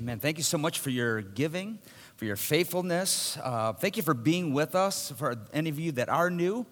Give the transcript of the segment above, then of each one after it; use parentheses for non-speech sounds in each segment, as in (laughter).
Amen. Thank you so much for your giving, for your faithfulness. Uh, thank you for being with us. For any of you that are new,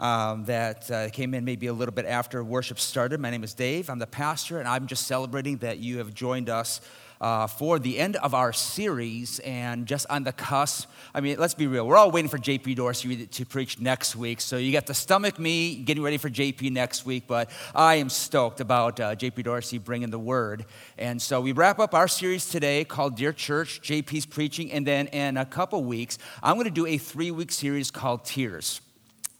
um, that uh, came in maybe a little bit after worship started, my name is Dave. I'm the pastor, and I'm just celebrating that you have joined us uh, for the end of our series and just on the cusp. I mean, let's be real. We're all waiting for JP Dorsey to preach next week. So you got to stomach me getting ready for JP next week, but I am stoked about uh, JP Dorsey bringing the word. And so we wrap up our series today called Dear Church. JP's preaching. And then in a couple weeks, I'm going to do a three week series called Tears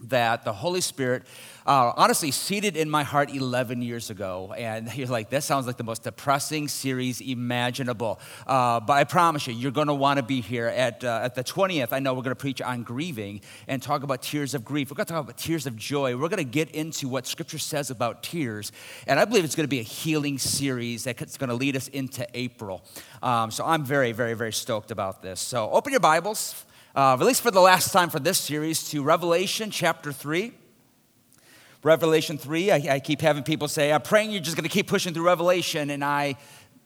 that the Holy Spirit uh, honestly seeded in my heart 11 years ago. And (laughs) you're like, that sounds like the most depressing series imaginable. Uh, but I promise you, you're going to want to be here at, uh, at the 20th. I know we're going to preach on grieving and talk about tears of grief. We're going to talk about tears of joy. We're going to get into what Scripture says about tears. And I believe it's going to be a healing series that's going to lead us into April. Um, so I'm very, very, very stoked about this. So open your Bibles. Uh, at least for the last time for this series, to Revelation chapter 3. Revelation 3, I, I keep having people say, I'm praying you're just going to keep pushing through Revelation, and I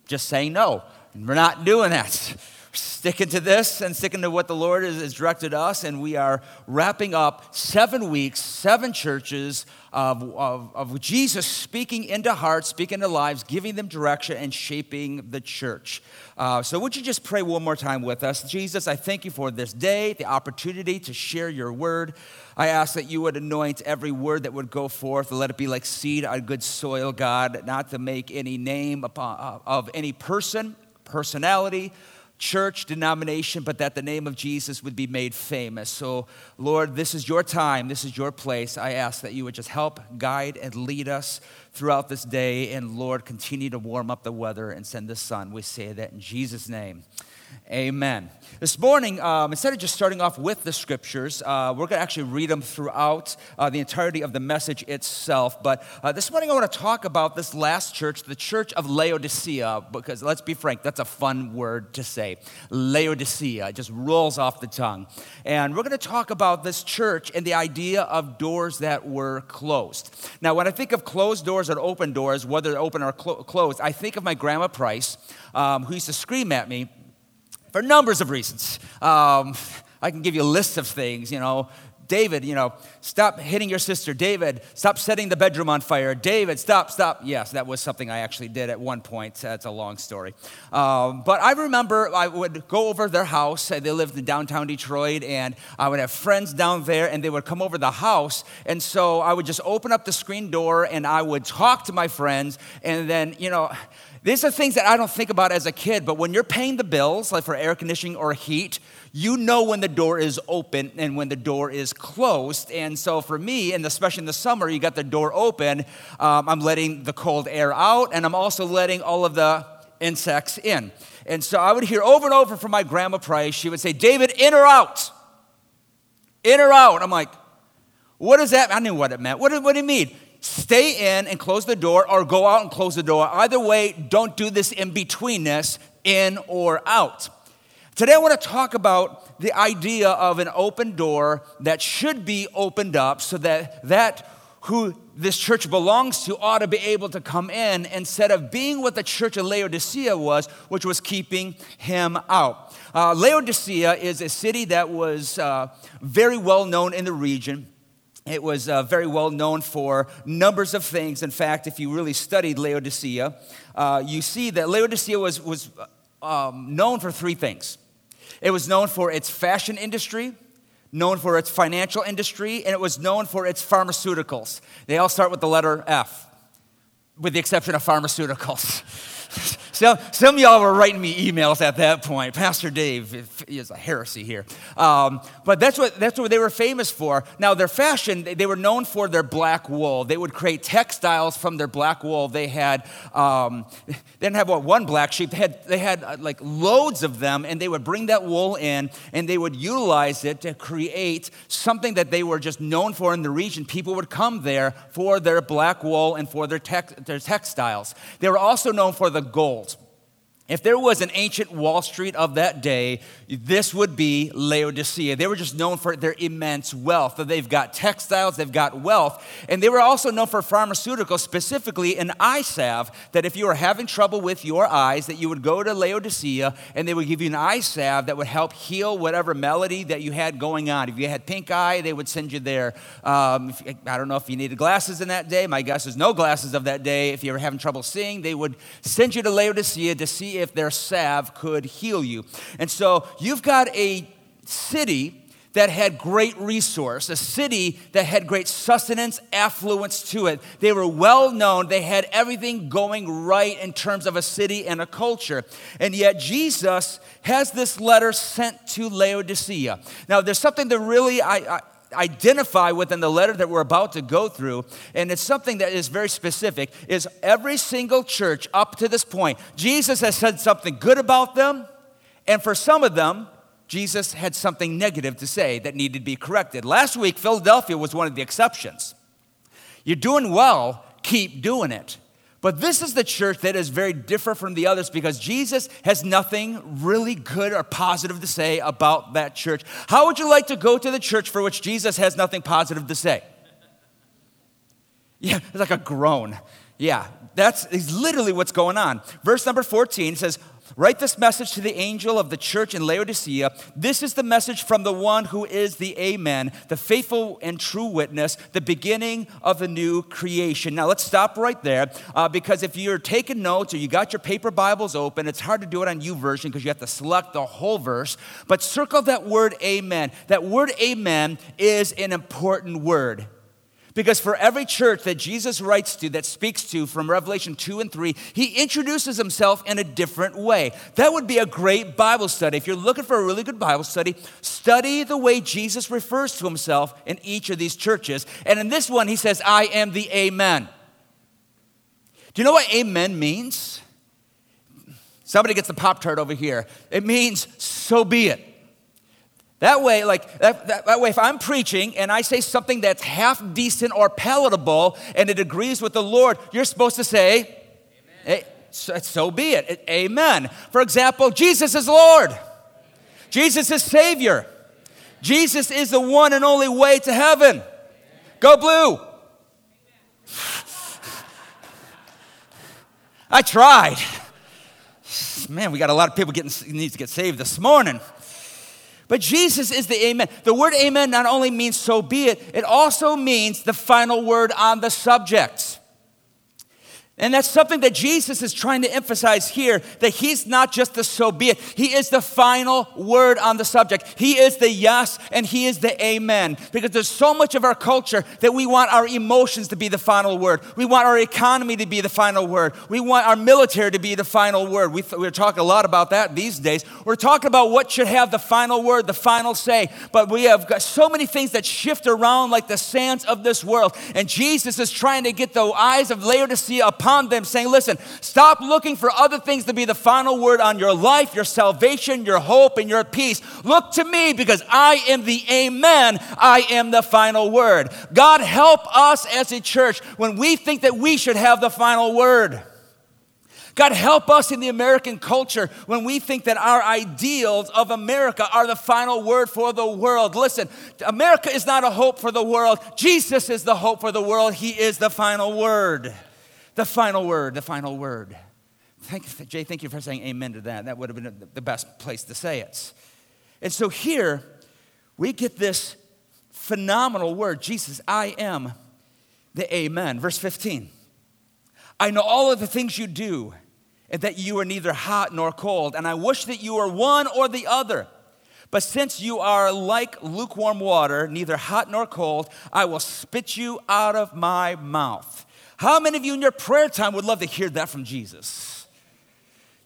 just say no. We're not doing that sticking to this and sticking to what the Lord has, has, directed us. And we are wrapping up seven weeks, seven churches of, of, of Jesus speaking into hearts, speaking into lives, giving them direction, and shaping the church. Uh, so, would you just pray one more time with us? Jesus, I thank you for this day, the opportunity to share your word. I ask that you would anoint every word that would go forth, and let it be like seed on good soil, God, not to make any name upon, of any person, personality, church, denomination, but that the name of Jesus would be made famous. So, Lord, this is your time, this is your place. I ask that you would just help, guide, and lead us throughout this day. And, Lord, continue to warm up the weather and send the sun. We say that in Jesus' name. Amen. This morning, um, instead of just starting off with the scriptures, uh, we're going to actually read them throughout uh, the entirety of the message itself. But uh, this morning, I want to talk about this last church, the church of Laodicea, because let's be frank, that's a fun word to say. Laodicea, it just rolls off the tongue. And we're going to talk about this church and the idea of doors that were closed. Now, when I think of closed doors or open doors, whether they're open or clo- closed, I think of my grandma Price, um, who used to scream at me for numbers of reasons. Um, I can give you a list of things, you know. David, you know, stop hitting your sister. David, stop setting the bedroom on fire. David, stop, stop. Yes, that was something I actually did at one point. That's a long story. Um, but I remember I would go over their house. They lived in downtown Detroit, and I would have friends down there, and they would come over the house. And so I would just open up the screen door, and I would talk to my friends, and then, you know, these are things that I don't think about as a kid, but when you're paying the bills, like for air conditioning or heat, you know when the door is open and when the door is closed. And so for me, and especially in the summer, you got the door open, um, I'm letting the cold air out, and I'm also letting all of the insects in. And so I would hear over and over from my grandma Price, she would say, David, in or out? In or out? I'm like, what does that? I knew what it meant. What, what do you mean? Stay in and close the door or go out and close the door. Either way, don't do this in betweenness, in or out. Today, I want to talk about the idea of an open door that should be opened up so that that who this church belongs to ought to be able to come in instead of being what the church of Laodicea was, which was keeping him out. Uh, Laodicea is a city that was uh, very well known in the region. It was uh, very well known for numbers of things. In fact, if you really studied Laodicea, uh, you see that Laodicea was, was um, known for three things. It was known for its fashion industry, known for its financial industry, and it was known for its pharmaceuticals. They all start with the letter F, with the exception of pharmaceuticals. (laughs) Some, some of y'all were writing me emails at that point. Pastor Dave is a heresy here. Um, but that's what, that's what they were famous for. Now, their fashion, they were known for their black wool. They would create textiles from their black wool. They had, um, they didn't have what, one black sheep. They had, they had uh, like loads of them, and they would bring that wool in, and they would utilize it to create something that they were just known for in the region. People would come there for their black wool and for their, tex- their textiles. They were also known for the gold. If there was an ancient Wall Street of that day, this would be Laodicea. They were just known for their immense wealth. They've got textiles, they've got wealth, and they were also known for pharmaceuticals, specifically an eye salve. That if you were having trouble with your eyes, that you would go to Laodicea and they would give you an eye salve that would help heal whatever malady that you had going on. If you had pink eye, they would send you there. Um, I don't know if you needed glasses in that day. My guess is no glasses of that day. If you were having trouble seeing, they would send you to Laodicea to see if their salve could heal you. And so you've got a city that had great resource, a city that had great sustenance, affluence to it. They were well known, they had everything going right in terms of a city and a culture. And yet Jesus has this letter sent to Laodicea. Now, there's something that really I, I identify within the letter that we're about to go through and it's something that is very specific is every single church up to this point jesus has said something good about them and for some of them jesus had something negative to say that needed to be corrected. Last week philadelphia was one of the exceptions. You're doing well keep doing it but this is the church that is very different from the others because Jesus has nothing really good or positive to say about that church. How would you like to go to the church for which Jesus has nothing positive to say? Yeah, it's like a groan. Yeah, that's literally what's going on. Verse number 14 says, Write this message to the angel of the church in Laodicea. This is the message from the one who is the Amen, the faithful and true witness, the beginning of the new creation. Now, let's stop right there uh, because if you're taking notes or you got your paper Bibles open, it's hard to do it on YouVersion because you have to select the whole verse. But circle that word Amen. That word Amen is an important word. Because for every church that Jesus writes to, that speaks to from Revelation 2 and 3, he introduces himself in a different way. That would be a great Bible study. If you're looking for a really good Bible study, study the way Jesus refers to himself in each of these churches. And in this one, he says, I am the Amen. Do you know what Amen means? Somebody gets the Pop Tart over here. It means, so be it. That way, like that, that, that, way, if I'm preaching and I say something that's half decent or palatable and it agrees with the Lord, you're supposed to say, Amen. so, so be it. Amen. For example, Jesus is Lord. Jesus is Savior. Jesus is the one and only way to heaven. Go blue. (laughs) I tried. Man, we got a lot of people getting needs to get saved this morning. But Jesus is the amen. The word amen not only means so be it, it also means the final word on the subject. And that's something that Jesus is trying to emphasize here that he's not just the so be it, he is the final word on the subject. He is the yes and he is the amen. Because there's so much of our culture that we want our emotions to be the final word. We want our economy to be the final word. We want our military to be the final word. We th- we're talking a lot about that these days. We're talking about what should have the final word, the final say. But we have got so many things that shift around like the sands of this world. And Jesus is trying to get the eyes of Laodicea upon upon them, saying, Listen, stop looking for other things to be the final word on your life, your salvation, your hope, and your peace. Look to me because I am the Amen. I am the final word. God, help us as a church when we think that we should have the final word. God, help us in the American culture when we think that our ideals of America are the final word for the world. Listen, America is not a hope for the world. Jesus is the hope for the world. He is the final word. The final word, the final word. Thank, Jay, thank you for saying amen to that. That would have been the best place to say it. And so here, we get this phenomenal word Jesus, I am the amen. Verse 15. I know all of the things you do, and that you are neither hot nor cold, and I wish that you were one or the other. But since you are like lukewarm water, neither hot nor cold, I will spit you out of my mouth. How many of you in your prayer time would love to hear that from Jesus?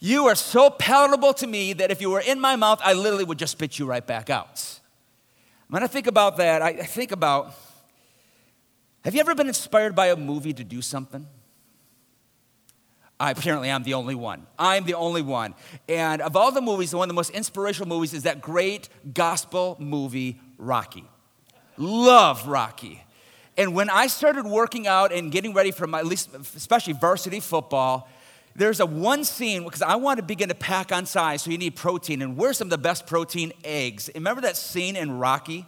You are so palatable to me that if you were in my mouth, I literally would just spit you right back out. When I think about that, I think about have you ever been inspired by a movie to do something? I, apparently, I'm the only one. I'm the only one. And of all the movies, one of the most inspirational movies is that great gospel movie, Rocky. Love Rocky. And when I started working out and getting ready for my, at least especially varsity football, there's a one scene because I want to begin to pack on size, so you need protein. And where's some of the best protein? Eggs. Remember that scene in Rocky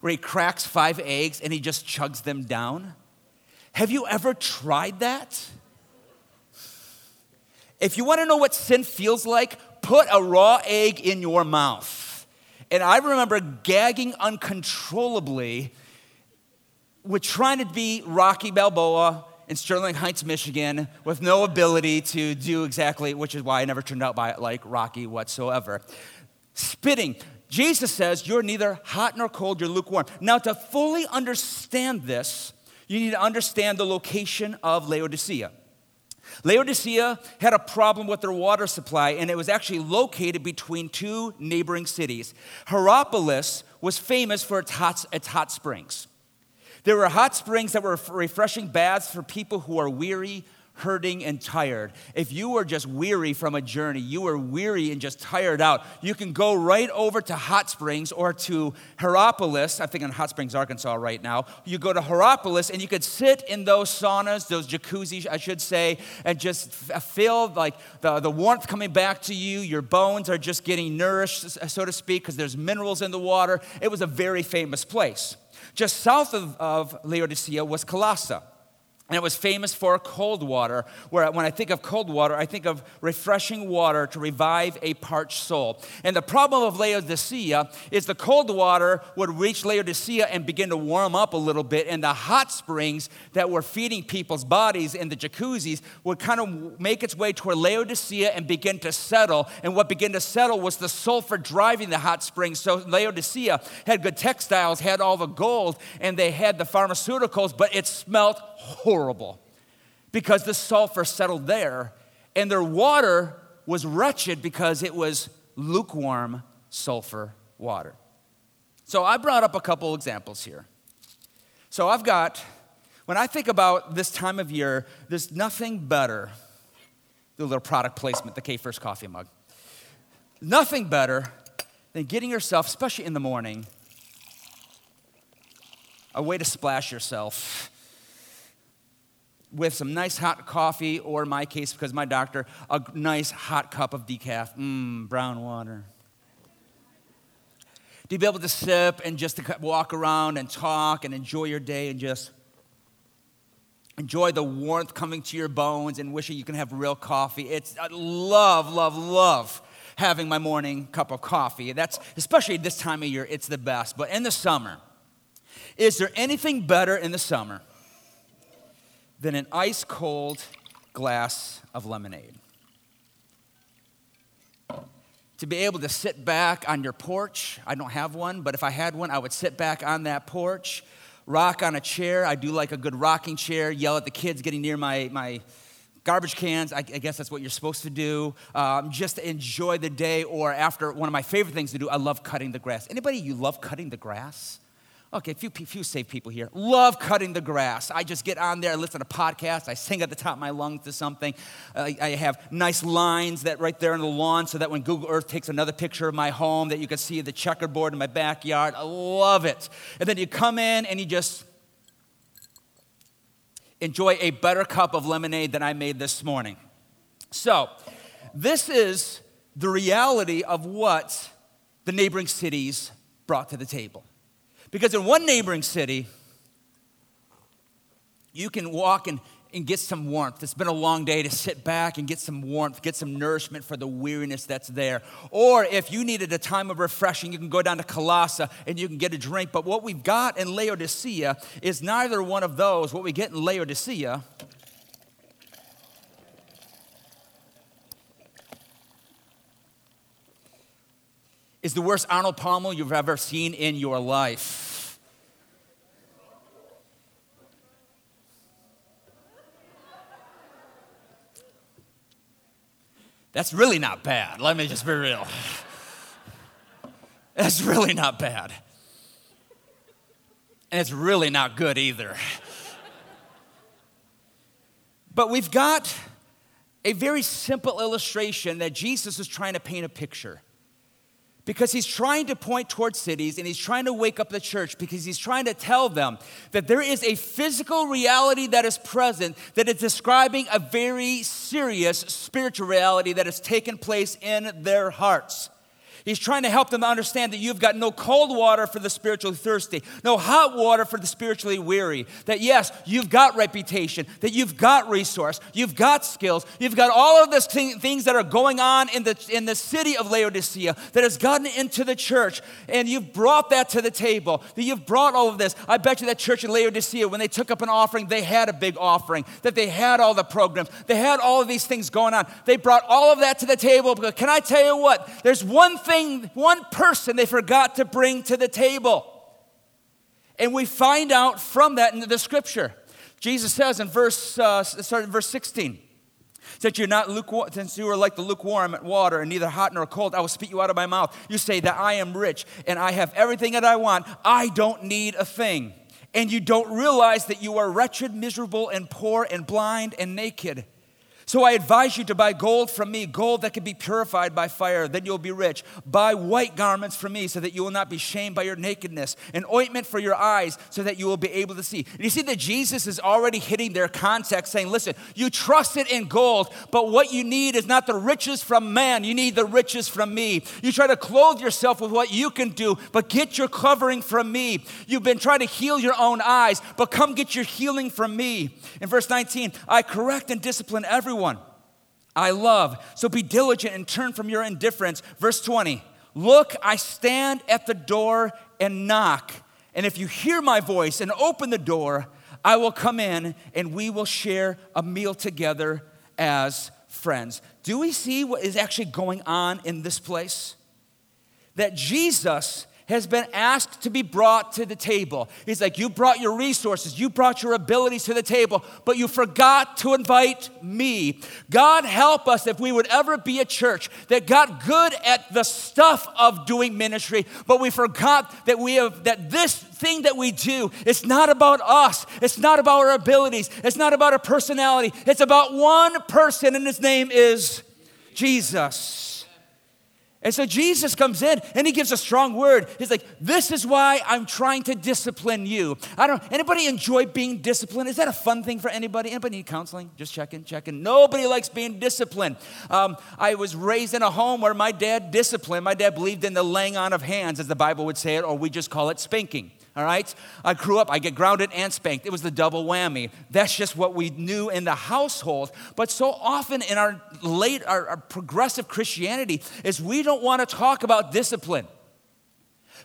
where he cracks five eggs and he just chugs them down? Have you ever tried that? If you want to know what sin feels like, put a raw egg in your mouth. And I remember gagging uncontrollably with trying to be Rocky Balboa in Sterling Heights, Michigan, with no ability to do exactly, which is why I never turned out by like Rocky whatsoever. Spitting. Jesus says, You're neither hot nor cold, you're lukewarm. Now, to fully understand this, you need to understand the location of Laodicea. Laodicea had a problem with their water supply, and it was actually located between two neighboring cities. Hierapolis was famous for its hot, its hot springs. There were hot springs that were refreshing baths for people who are weary, hurting, and tired. If you were just weary from a journey, you were weary and just tired out, you can go right over to Hot Springs or to Hierapolis. I'm thinking Hot Springs, Arkansas right now. You go to Hierapolis and you could sit in those saunas, those jacuzzis, I should say, and just uh, feel like the, the warmth coming back to you. Your bones are just getting nourished, so to speak, because there's minerals in the water. It was a very famous place. Just south of, of Laodicea was Colossae. And it was famous for cold water, where when I think of cold water, I think of refreshing water to revive a parched soul. And the problem of Laodicea is the cold water would reach Laodicea and begin to warm up a little bit, and the hot springs that were feeding people's bodies in the jacuzzis would kind of make its way toward Laodicea and begin to settle. And what began to settle was the sulfur driving the hot springs. So Laodicea had good textiles, had all the gold, and they had the pharmaceuticals, but it smelt horrible because the sulfur settled there, and their water was wretched because it was lukewarm sulfur water. So I brought up a couple examples here. So I've got, when I think about this time of year, there's nothing better, the little product placement, the K First coffee mug, nothing better than getting yourself, especially in the morning, a way to splash yourself with some nice hot coffee, or in my case, because my doctor, a nice hot cup of decaf, mmm, brown water. To be able to sip and just to walk around and talk and enjoy your day and just enjoy the warmth coming to your bones and wishing you can have real coffee. It's I love, love, love having my morning cup of coffee. That's especially this time of year, it's the best. But in the summer, is there anything better in the summer than an ice cold glass of lemonade. To be able to sit back on your porch, I don't have one, but if I had one, I would sit back on that porch, rock on a chair. I do like a good rocking chair, yell at the kids getting near my, my garbage cans. I, I guess that's what you're supposed to do. Um, just enjoy the day, or after one of my favorite things to do, I love cutting the grass. Anybody, you love cutting the grass? Okay, a few, few safe people here. Love cutting the grass. I just get on there, I listen to podcasts, I sing at the top of my lungs to something. Uh, I have nice lines that right there on the lawn so that when Google Earth takes another picture of my home that you can see the checkerboard in my backyard. I love it. And then you come in and you just enjoy a better cup of lemonade than I made this morning. So, this is the reality of what the neighboring cities brought to the table. Because in one neighboring city, you can walk and, and get some warmth. It's been a long day to sit back and get some warmth, get some nourishment for the weariness that's there. Or if you needed a time of refreshing, you can go down to Colossa and you can get a drink. But what we've got in Laodicea is neither one of those. What we get in Laodicea is the worst Arnold Palmer you've ever seen in your life. That's really not bad. Let me just be real. That's really not bad. And it's really not good either. But we've got a very simple illustration that Jesus is trying to paint a picture. Because he's trying to point towards cities and he's trying to wake up the church because he's trying to tell them that there is a physical reality that is present that is describing a very serious spiritual reality that has taken place in their hearts. He's trying to help them understand that you've got no cold water for the spiritually thirsty, no hot water for the spiritually weary. That yes, you've got reputation, that you've got resource, you've got skills, you've got all of these things that are going on in the, in the city of Laodicea that has gotten into the church, and you've brought that to the table, that you've brought all of this. I bet you that church in Laodicea, when they took up an offering, they had a big offering, that they had all the programs, they had all of these things going on. They brought all of that to the table. But can I tell you what? There's one thing thing, one person they forgot to bring to the table. And we find out from that in the scripture. Jesus says in verse, uh, start in verse 16, that you're not lukewarm, since you are like the lukewarm at water and neither hot nor cold, I will spit you out of my mouth. You say that I am rich and I have everything that I want. I don't need a thing. And you don't realize that you are wretched, miserable, and poor, and blind, and naked. So I advise you to buy gold from me, gold that can be purified by fire, then you'll be rich. Buy white garments from me so that you will not be shamed by your nakedness, an ointment for your eyes so that you will be able to see. And you see that Jesus is already hitting their context, saying, Listen, you trusted in gold, but what you need is not the riches from man, you need the riches from me. You try to clothe yourself with what you can do, but get your covering from me. You've been trying to heal your own eyes, but come get your healing from me. In verse 19, I correct and discipline everyone I love. So be diligent and turn from your indifference. Verse 20 Look, I stand at the door and knock. And if you hear my voice and open the door, I will come in and we will share a meal together as friends. Do we see what is actually going on in this place? That Jesus has been asked to be brought to the table. He's like, You brought your resources, you brought your abilities to the table, but you forgot to invite me. God help us if we would ever be a church that got good at the stuff of doing ministry, but we forgot that we have that this thing that we do it's not about us, it's not about our abilities, it's not about our personality, it's about one person, and his name is Jesus. And so Jesus comes in and he gives a strong word. He's like, "This is why I'm trying to discipline you." I don't. Anybody enjoy being disciplined? Is that a fun thing for anybody? Anybody need counseling? Just checking, checking. Nobody likes being disciplined. Um, I was raised in a home where my dad disciplined. My dad believed in the laying on of hands, as the Bible would say it, or we just call it spanking all right? I grew up, I get grounded and spanked. It was the double whammy. That's just what we knew in the household. But so often in our late, our, our progressive Christianity, is we don't want to talk about discipline.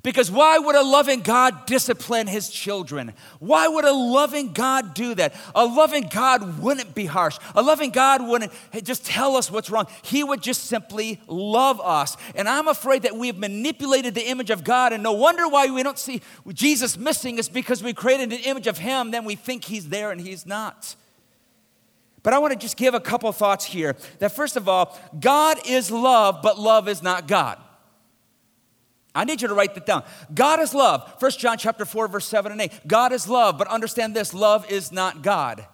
Because why would a loving God discipline his children? Why would a loving God do that? A loving God wouldn't be harsh. A loving God wouldn't just tell us what's wrong. He would just simply love us. And I'm afraid that we have manipulated the image of God, and no wonder why we don't see Jesus missing is because we created an image of him, then we think he's there and he's not. But I want to just give a couple thoughts here. That first of all, God is love, but love is not God. I need you to write that down. God is love. 1 John chapter 4 verse 7 and 8. God is love, but understand this, love is not God.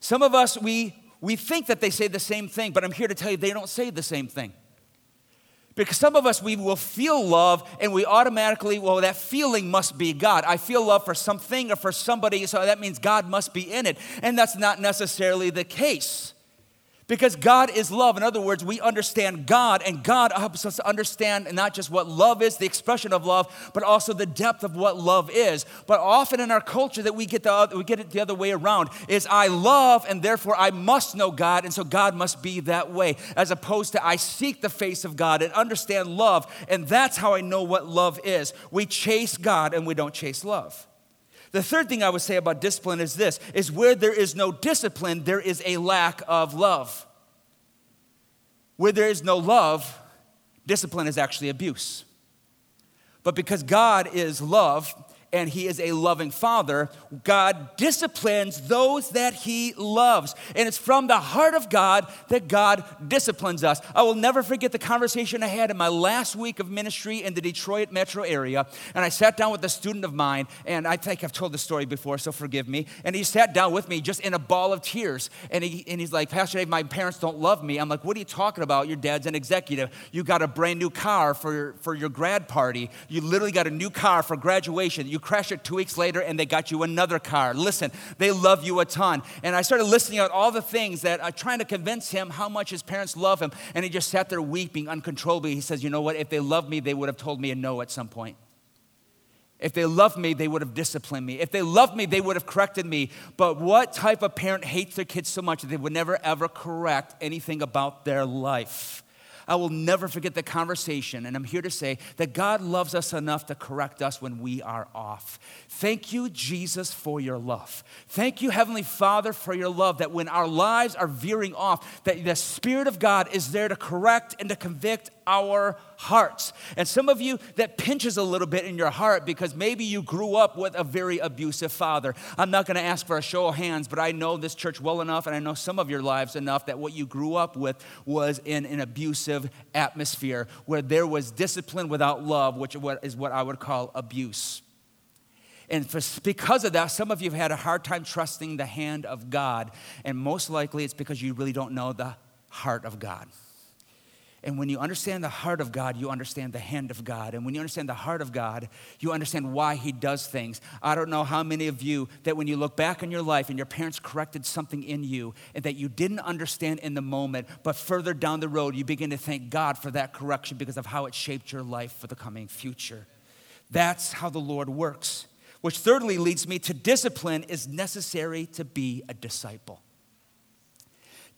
Some of us we we think that they say the same thing, but I'm here to tell you they don't say the same thing. Because some of us, we will feel love and we automatically, well, that feeling must be God. I feel love for something or for somebody, so that means God must be in it. And that's not necessarily the case. Because God is love. In other words, we understand God, and God helps us to understand not just what love is, the expression of love, but also the depth of what love is. But often in our culture, that we get the we get it the other way around is I love, and therefore I must know God, and so God must be that way, as opposed to I seek the face of God and understand love, and that's how I know what love is. We chase God, and we don't chase love. The third thing I would say about discipline is this is where there is no discipline, there is a lack of love. Where there is no love, discipline is actually abuse. But because God is love, and he is a loving father, God disciplines those that he loves. And it's from the heart of God that God disciplines us. I will never forget the conversation I had in my last week of ministry in the Detroit metro area. And I sat down with a student of mine, and I think I've told the story before, so forgive me. And he sat down with me just in a ball of tears. And, he, and he's like, Pastor Dave, my parents don't love me. I'm like, what are you talking about? Your dad's an executive. You got a brand new car for your, for your grad party. You literally got a new car for graduation. You crash it two weeks later and they got you another car. Listen, they love you a ton. And I started listing out all the things that I'm trying to convince him how much his parents love him. And he just sat there weeping uncontrollably. He says, You know what? If they loved me, they would have told me a no at some point. If they loved me, they would have disciplined me. If they loved me, they would have corrected me. But what type of parent hates their kids so much that they would never ever correct anything about their life? I will never forget the conversation, and I'm here to say that God loves us enough to correct us when we are off. Thank you, Jesus, for your love. Thank you, Heavenly Father, for your love, that when our lives are veering off, that the Spirit of God is there to correct and to convict our hearts. And some of you, that pinches a little bit in your heart because maybe you grew up with a very abusive father. I'm not going to ask for a show of hands, but I know this church well enough, and I know some of your lives enough that what you grew up with was in an abusive atmosphere where there was discipline without love, which is what I would call abuse. And for, because of that, some of you have had a hard time trusting the hand of God. And most likely it's because you really don't know the heart of God. And when you understand the heart of God, you understand the hand of God. And when you understand the heart of God, you understand why He does things. I don't know how many of you that when you look back on your life and your parents corrected something in you and that you didn't understand in the moment, but further down the road, you begin to thank God for that correction because of how it shaped your life for the coming future. That's how the Lord works. Which thirdly leads me to discipline is necessary to be a disciple.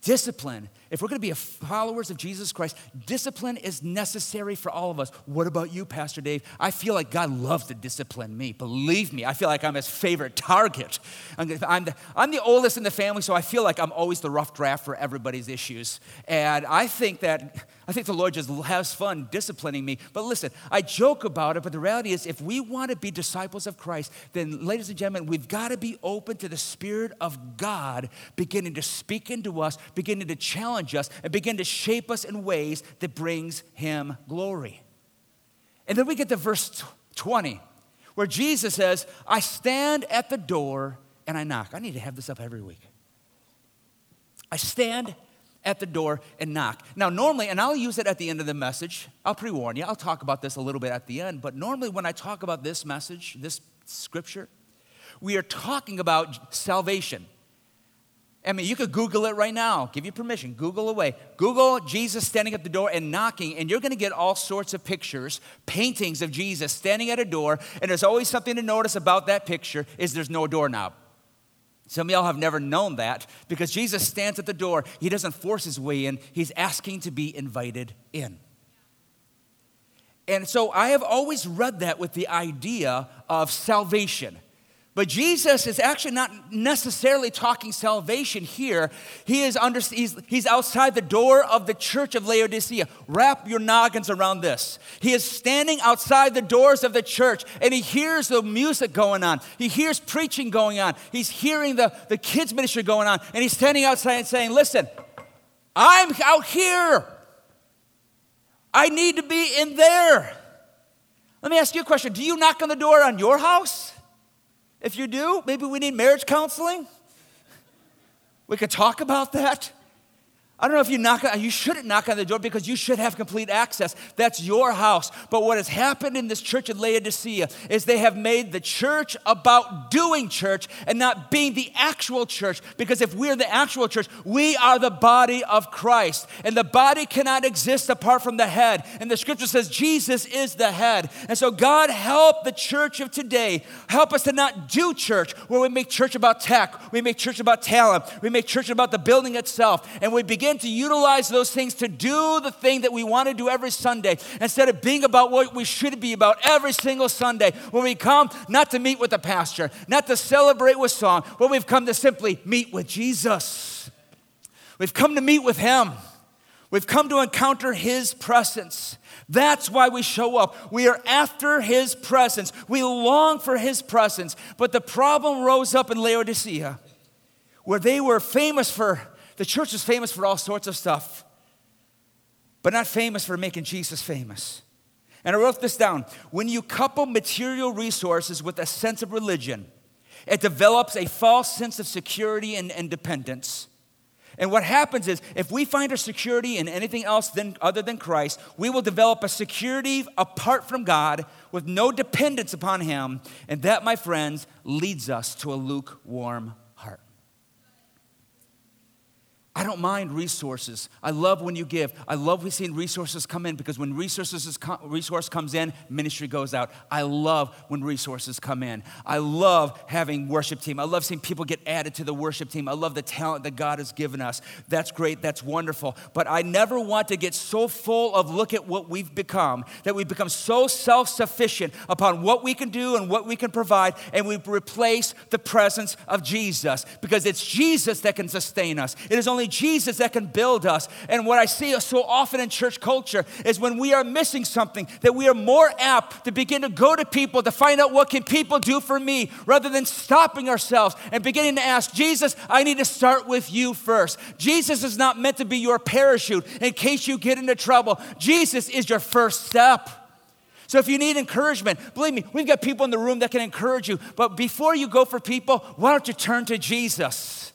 Discipline, if we're going to be followers of Jesus Christ, discipline is necessary for all of us. What about you, Pastor Dave? I feel like God loves to discipline me. Believe me, I feel like I'm his favorite target. I'm the, I'm the oldest in the family, so I feel like I'm always the rough draft for everybody's issues. And I think that I think the Lord just has fun disciplining me. But listen, I joke about it, but the reality is, if we want to be disciples of Christ, then, ladies and gentlemen, we've got to be open to the Spirit of God beginning to speak into us, beginning to challenge us, and begin to shape us in ways that brings Him glory. And then we get to verse 20, where Jesus says, I stand at the door and I knock. I need to have this up every week. I stand at the door and knock. Now, normally, and I'll use it at the end of the message, I'll pre warn you, I'll talk about this a little bit at the end, but normally when I talk about this message, this scripture, we are talking about salvation. I mean, you could Google it right now. Give you permission. Google away. Google Jesus standing at the door and knocking, and you're going to get all sorts of pictures, paintings of Jesus standing at a door. And there's always something to notice about that picture is there's no doorknob. Some of y'all have never known that because Jesus stands at the door. He doesn't force his way in, he's asking to be invited in. And so I have always read that with the idea of salvation. But Jesus is actually not necessarily talking salvation here. He is under, he's, he's outside the door of the church of Laodicea. Wrap your noggins around this. He is standing outside the doors of the church and he hears the music going on. He hears preaching going on. He's hearing the, the kids' ministry going on. And he's standing outside and saying, Listen, I'm out here. I need to be in there. Let me ask you a question Do you knock on the door on your house? If you do, maybe we need marriage counseling. We could talk about that. I don't know if you knock on, you shouldn't knock on the door because you should have complete access. That's your house. But what has happened in this church at Laodicea is they have made the church about doing church and not being the actual church. Because if we're the actual church, we are the body of Christ. And the body cannot exist apart from the head. And the scripture says Jesus is the head. And so God help the church of today. Help us to not do church where we make church about tech, we make church about talent, we make church about the building itself, and we begin begin to utilize those things to do the thing that we want to do every Sunday instead of being about what we should be about every single Sunday when we come not to meet with the pastor, not to celebrate with song, but we've come to simply meet with Jesus. We've come to meet with Him. We've come to encounter His presence. That's why we show up. We are after His presence. We long for His presence. But the problem rose up in Laodicea, where they were famous for, the church is famous for all sorts of stuff, but not famous for making Jesus famous. And I wrote this down. When you couple material resources with a sense of religion, it develops a false sense of security and independence. And what happens is, if we find our security in anything else than, other than Christ, we will develop a security apart from God with no dependence upon Him. And that, my friends, leads us to a lukewarm I don't mind resources. I love when you give. I love seeing resources come in because when resources resource comes in, ministry goes out. I love when resources come in. I love having worship team. I love seeing people get added to the worship team. I love the talent that God has given us. That's great. That's wonderful. But I never want to get so full of look at what we've become that we become so self-sufficient upon what we can do and what we can provide and we replace the presence of Jesus because it's Jesus that can sustain us. It is only only Jesus that can build us. And what I see so often in church culture is when we are missing something, that we are more apt to begin to go to people to find out what can people do for me rather than stopping ourselves and beginning to ask, Jesus, I need to start with you first. Jesus is not meant to be your parachute in case you get into trouble. Jesus is your first step. So if you need encouragement, believe me, we've got people in the room that can encourage you. But before you go for people, why don't you turn to Jesus?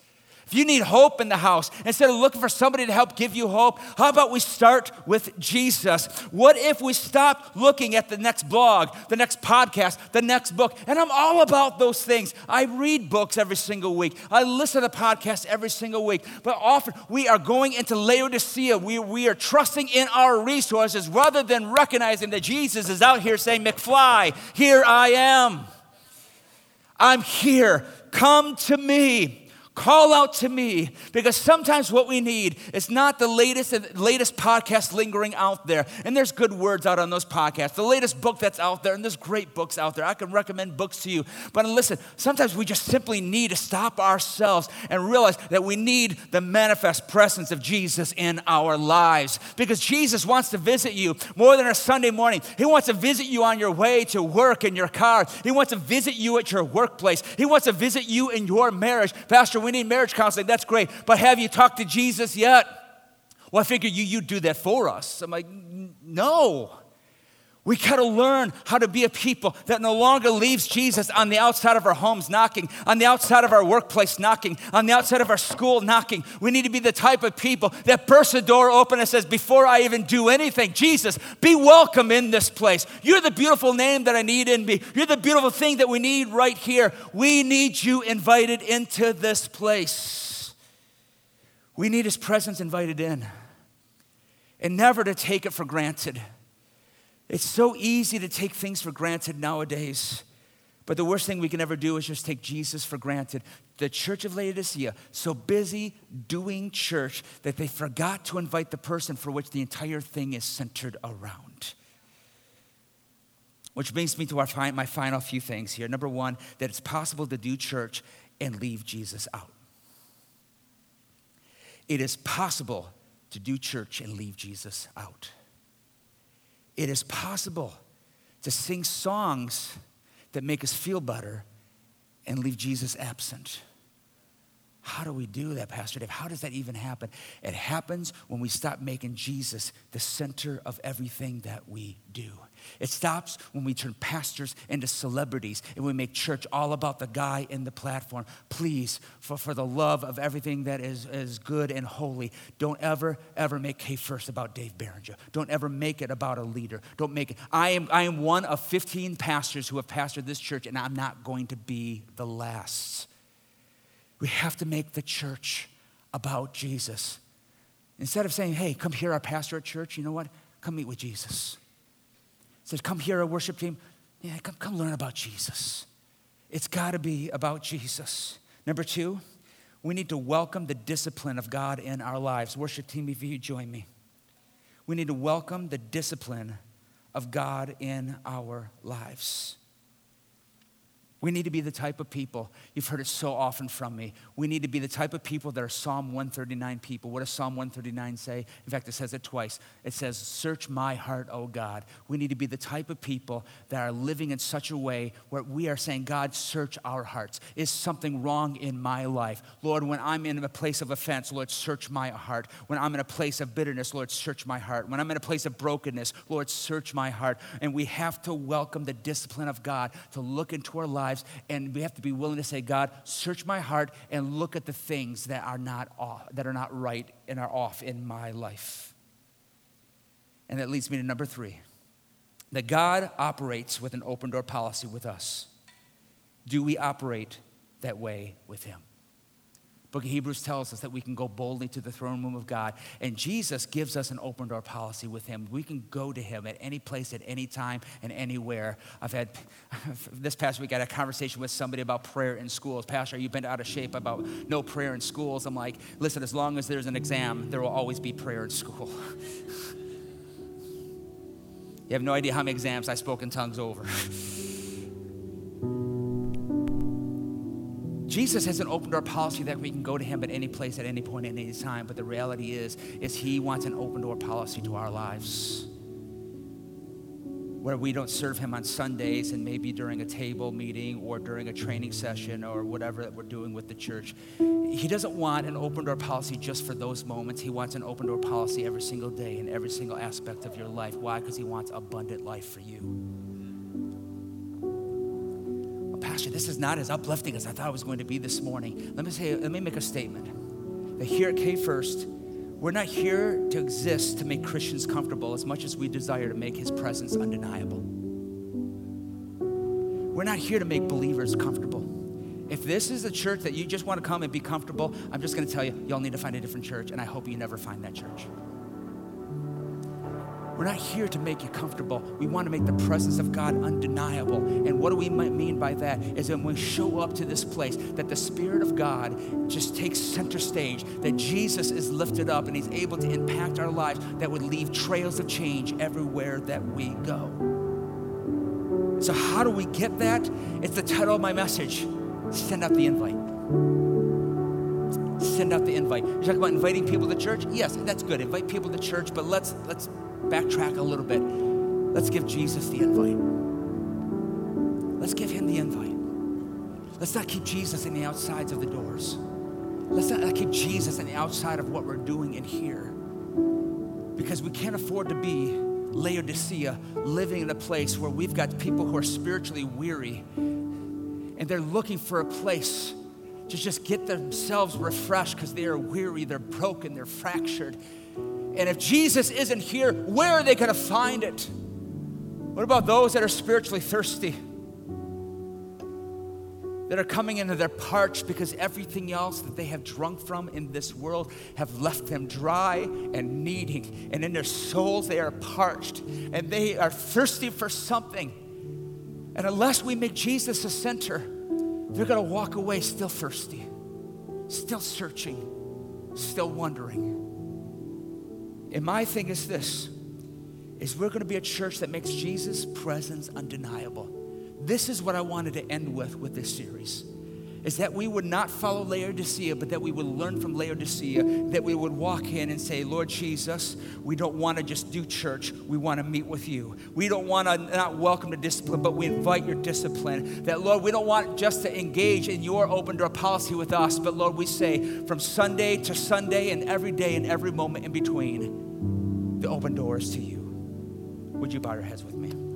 If you need hope in the house, instead of looking for somebody to help give you hope, how about we start with Jesus? What if we stop looking at the next blog, the next podcast, the next book? And I'm all about those things. I read books every single week, I listen to podcasts every single week. But often we are going into Laodicea. We, we are trusting in our resources rather than recognizing that Jesus is out here saying, McFly, here I am. I'm here. Come to me. Call out to me because sometimes what we need is not the latest latest podcast lingering out there. And there's good words out on those podcasts. The latest book that's out there, and there's great books out there. I can recommend books to you. But listen, sometimes we just simply need to stop ourselves and realize that we need the manifest presence of Jesus in our lives because Jesus wants to visit you more than a Sunday morning. He wants to visit you on your way to work in your car. He wants to visit you at your workplace. He wants to visit you in your marriage. Pastor, we need marriage counseling. That's great. But have you talked to Jesus yet? Well, I figure you, you do that for us. I'm like, no. We got to learn how to be a people that no longer leaves Jesus on the outside of our homes knocking, on the outside of our workplace knocking, on the outside of our school knocking. We need to be the type of people that bursts the door open and says, Before I even do anything, Jesus, be welcome in this place. You're the beautiful name that I need in me. You're the beautiful thing that we need right here. We need you invited into this place. We need his presence invited in and never to take it for granted. It's so easy to take things for granted nowadays. But the worst thing we can ever do is just take Jesus for granted. The church of Laodicea, so busy doing church that they forgot to invite the person for which the entire thing is centered around. Which brings me to our, my final few things here. Number one, that it's possible to do church and leave Jesus out. It is possible to do church and leave Jesus out it is possible to sing songs that make us feel better and leave Jesus absent. How do we do that, Pastor Dave? How does that even happen? It happens when we stop making Jesus the center of everything that we do. It stops when we turn pastors into celebrities and we make church all about the guy in the platform. Please, for, for the love of everything that is, is good and holy, don't ever, ever make K First about Dave Barringer. Don't ever make it about a leader. Don't make it. I am, I am one of 15 pastors who have pastored this church, and I'm not going to be the last. We have to make the church about Jesus. Instead of saying, hey, come hear our pastor at church, you know what? Come meet with Jesus. Says, come hear our worship team. Yeah, come, come learn about Jesus. It's got to be about Jesus. Number two, we need to welcome the discipline of God in our lives. Worship team, if you join me. We need to welcome the discipline of God in our lives. We need to be the type of people, you've heard it so often from me. We need to be the type of people that are Psalm 139 people. What does Psalm 139 say? In fact, it says it twice. It says, Search my heart, O God. We need to be the type of people that are living in such a way where we are saying, God, search our hearts. Is something wrong in my life? Lord, when I'm in a place of offense, Lord, search my heart. When I'm in a place of bitterness, Lord, search my heart. When I'm in a place of brokenness, Lord, search my heart. And we have to welcome the discipline of God to look into our lives lives, and we have to be willing to say, God, search my heart and look at the things that are not off, that are not right and are off in my life. And that leads me to number three that God operates with an open door policy with us. Do we operate that way with Him? Book of Hebrews tells us that we can go boldly to the throne room of God. And Jesus gives us an open door policy with him. We can go to him at any place, at any time, and anywhere. I've had, (laughs) this past week, I had a conversation with somebody about prayer in schools. Pastor, you've been out of shape about no prayer in schools. I'm like, listen, as long as there's an exam, there will always be prayer in school. (laughs) you have no idea how many exams I spoke in tongues over. (laughs) Jesus has an open door policy that we can go to him at any place, at any point, at any time. But the reality is, is he wants an open door policy to our lives. Where we don't serve him on Sundays and maybe during a table meeting or during a training session or whatever that we're doing with the church. He doesn't want an open door policy just for those moments. He wants an open door policy every single day in every single aspect of your life. Why? Because he wants abundant life for you. Pastor, this is not as uplifting as I thought it was going to be this morning. Let me say, let me make a statement. That here at K First, we're not here to exist to make Christians comfortable as much as we desire to make his presence undeniable. We're not here to make believers comfortable. If this is a church that you just want to come and be comfortable, I'm just going to tell you, y'all need to find a different church, and I hope you never find that church. We're not here to make you comfortable. We want to make the presence of God undeniable. And what do we mean by that? Is when we show up to this place, that the Spirit of God just takes center stage, that Jesus is lifted up and He's able to impact our lives that would leave trails of change everywhere that we go. So, how do we get that? It's the title of my message Send out the invite send out the invite. You talk about inviting people to church? Yes, that's good. Invite people to church, but let's let's backtrack a little bit. Let's give Jesus the invite. Let's give him the invite. Let's not keep Jesus in the outsides of the doors. Let's not keep Jesus in the outside of what we're doing in here. Because we can't afford to be Laodicea, living in a place where we've got people who are spiritually weary and they're looking for a place to just get themselves refreshed because they are weary, they're broken, they're fractured. And if Jesus isn't here, where are they going to find it? What about those that are spiritually thirsty? That are coming into their parched because everything else that they have drunk from in this world have left them dry and needing. And in their souls, they are parched and they are thirsty for something. And unless we make Jesus the center, they're going to walk away still thirsty, still searching, still wondering. And my thing is this is we're going to be a church that makes Jesus' presence undeniable. This is what I wanted to end with with this series. Is that we would not follow Laodicea, but that we would learn from Laodicea, that we would walk in and say, Lord Jesus, we don't want to just do church, we want to meet with you. We don't want to not welcome the discipline, but we invite your discipline. That, Lord, we don't want just to engage in your open door policy with us, but Lord, we say from Sunday to Sunday and every day and every moment in between, the open doors to you. Would you bow your heads with me?